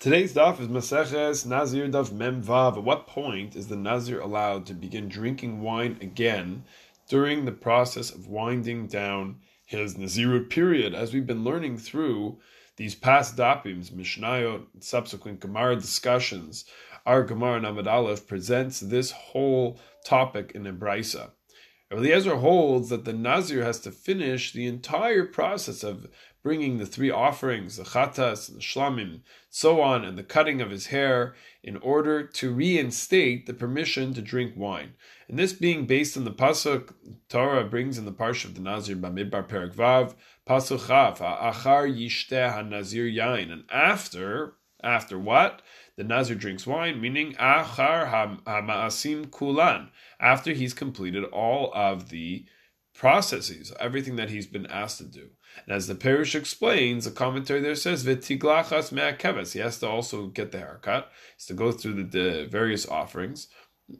Today's daf is Maseches Nazir Daf Mem Vav. At what point is the Nazir allowed to begin drinking wine again during the process of winding down his Nazirut period? As we've been learning through these past dapims, Mishnayot, subsequent Gemara discussions, our Gemara Namad Aleph presents this whole topic in a brisa. Eliezer holds that the Nazir has to finish the entire process of bringing the three offerings, the chatas, the shlamim, so on, and the cutting of his hair, in order to reinstate the permission to drink wine. And this being based on the pasuk Torah brings in the parsha of the Nazir Bamidbar Perek Vav, pasuk Chaf, Achar Yishteh HaNazir Yain, and after after what? The Nazir drinks wine, meaning Achar Hamaasim Kulan, after he's completed all of the processes, everything that he's been asked to do. And as the perush explains, the commentary there says, V'tiglachas me'akeves. He has to also get the haircut. He has to go through the, the various offerings.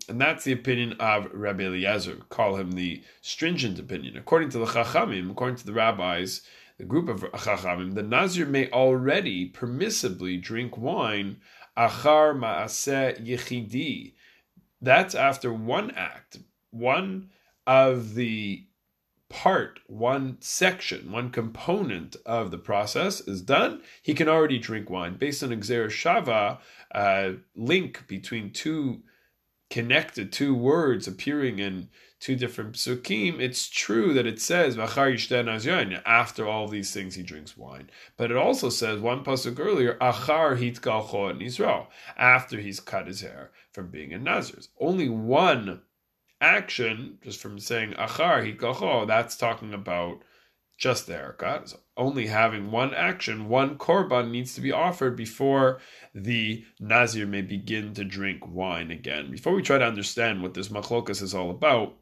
And that's the opinion of Rabbi Eliezer. Call him the stringent opinion. According to the Chachamim, according to the rabbis, the group of Chachamim, the Nazir may already permissibly drink wine achar maaseh yichidi. That's after one act, one of the part, one section, one component of the process is done, he can already drink wine. Based on gezera shava, uh, link between two connected, two words appearing in two different psukim, it's true that it says after all these things he drinks wine. But it also says one pasuk earlier, achar hitgalcho es nizro, after he's cut his hair from being a Nazir. Only one action, just from saying achar hitgalcho, that's talking about just the haircut. So only having one action, one korban needs to be offered before the Nazir may begin to drink wine again. Before we try to understand what this machlokas is all about,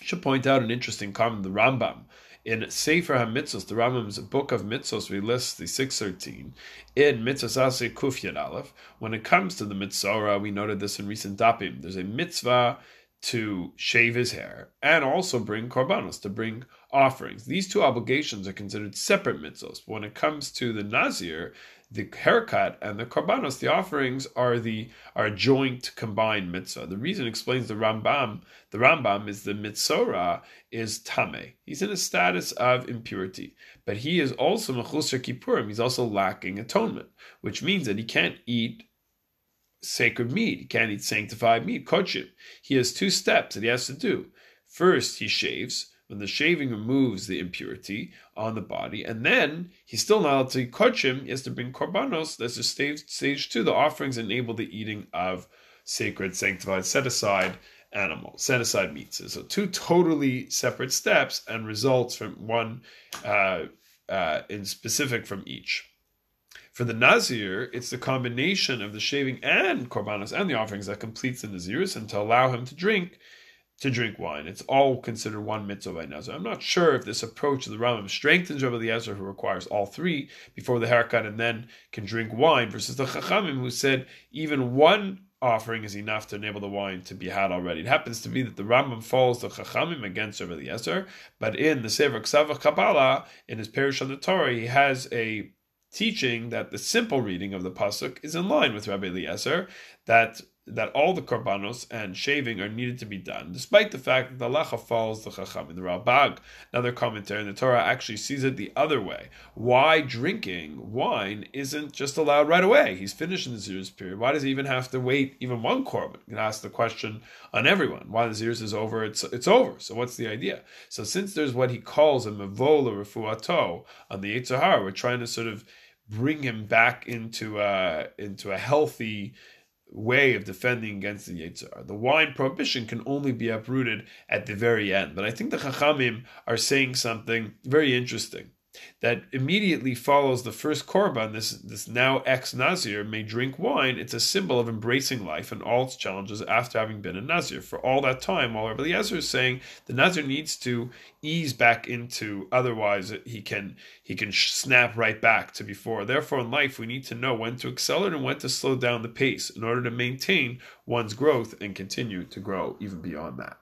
I should point out an interesting comment. The Rambam in Sefer HaMitzvos, the Rambam's book of mitzvos, we list the 613 in Mitzvos Ase Kuf Aleph. When it comes to the mitzvah, we noted this in recent dapim. There's a mitzvah to shave his hair and also bring korbanos, to bring offerings. These two obligations are considered separate mitzvos. When it comes to the Nazir, the haircut and the korbanos, the offerings are the are joint combined mitzvah. The reason explains the Rambam. The Rambam is the mitzora is tame. He's in a status of impurity, but he is also mechusar kippurim. He's also lacking atonement, which means that he can't eat sacred meat. He can't eat sanctified meat, kodshim. He has two steps that he has to do. First, he shaves. When the shaving removes the impurity on the body, and then he's still not allowed to kodshim. He has to bring korbanos. That's just stage, stage two. The offerings enable the eating of sacred, sanctified, set aside animals, set aside meats. So two totally separate steps and results from one uh, uh, in specific from each. For the Nazir, it's the combination of the shaving and korbanos and the offerings that completes the Nazirus and to allow him to drink to drink wine. It's all considered one mitzvah by Nazir. I'm not sure if this approach of the Rambam strengthens Rabbi Eliezer, who requires all three before the haircut and then can drink wine, versus the Chachamim, who said even one offering is enough to enable the wine to be had already. It happens to be that the Rambam follows the Chachamim against Rabbi Eliezer, but in the Sefer Ksav VeHaKabbalah, in his Perush on the Torah, he has a teaching that the simple reading of the pasuk is in line with Rabbi Eliezer that that all the korbanos and shaving are needed to be done, despite the fact that the halacha follows the chacham. In the Ralbag, another commentary in the Torah, actually sees it the other way. Why drinking wine isn't just allowed right away? He's finished in the Zirus period. Why does he even have to wait even one korban? You can ask the question on everyone. Why the Zirus is over, it's, it's over. So what's the idea? So since there's what he calls a mevola refuato on the Yetzer we're trying to sort of bring him back into a, into a healthy way of defending against the Yetzer Hara. The wine prohibition can only be uprooted at the very end. But I think the Chachamim are saying something very interesting that immediately follows the first korban, this this now ex Nazir may drink wine. It's a symbol of embracing life and all its challenges after having been a Nazir. For all that time, while Rabbi Eliezer is saying the Nazir needs to ease back into, otherwise he can he can snap right back to before. Therefore, in life, we need to know when to accelerate and when to slow down the pace in order to maintain one's growth and continue to grow even beyond that.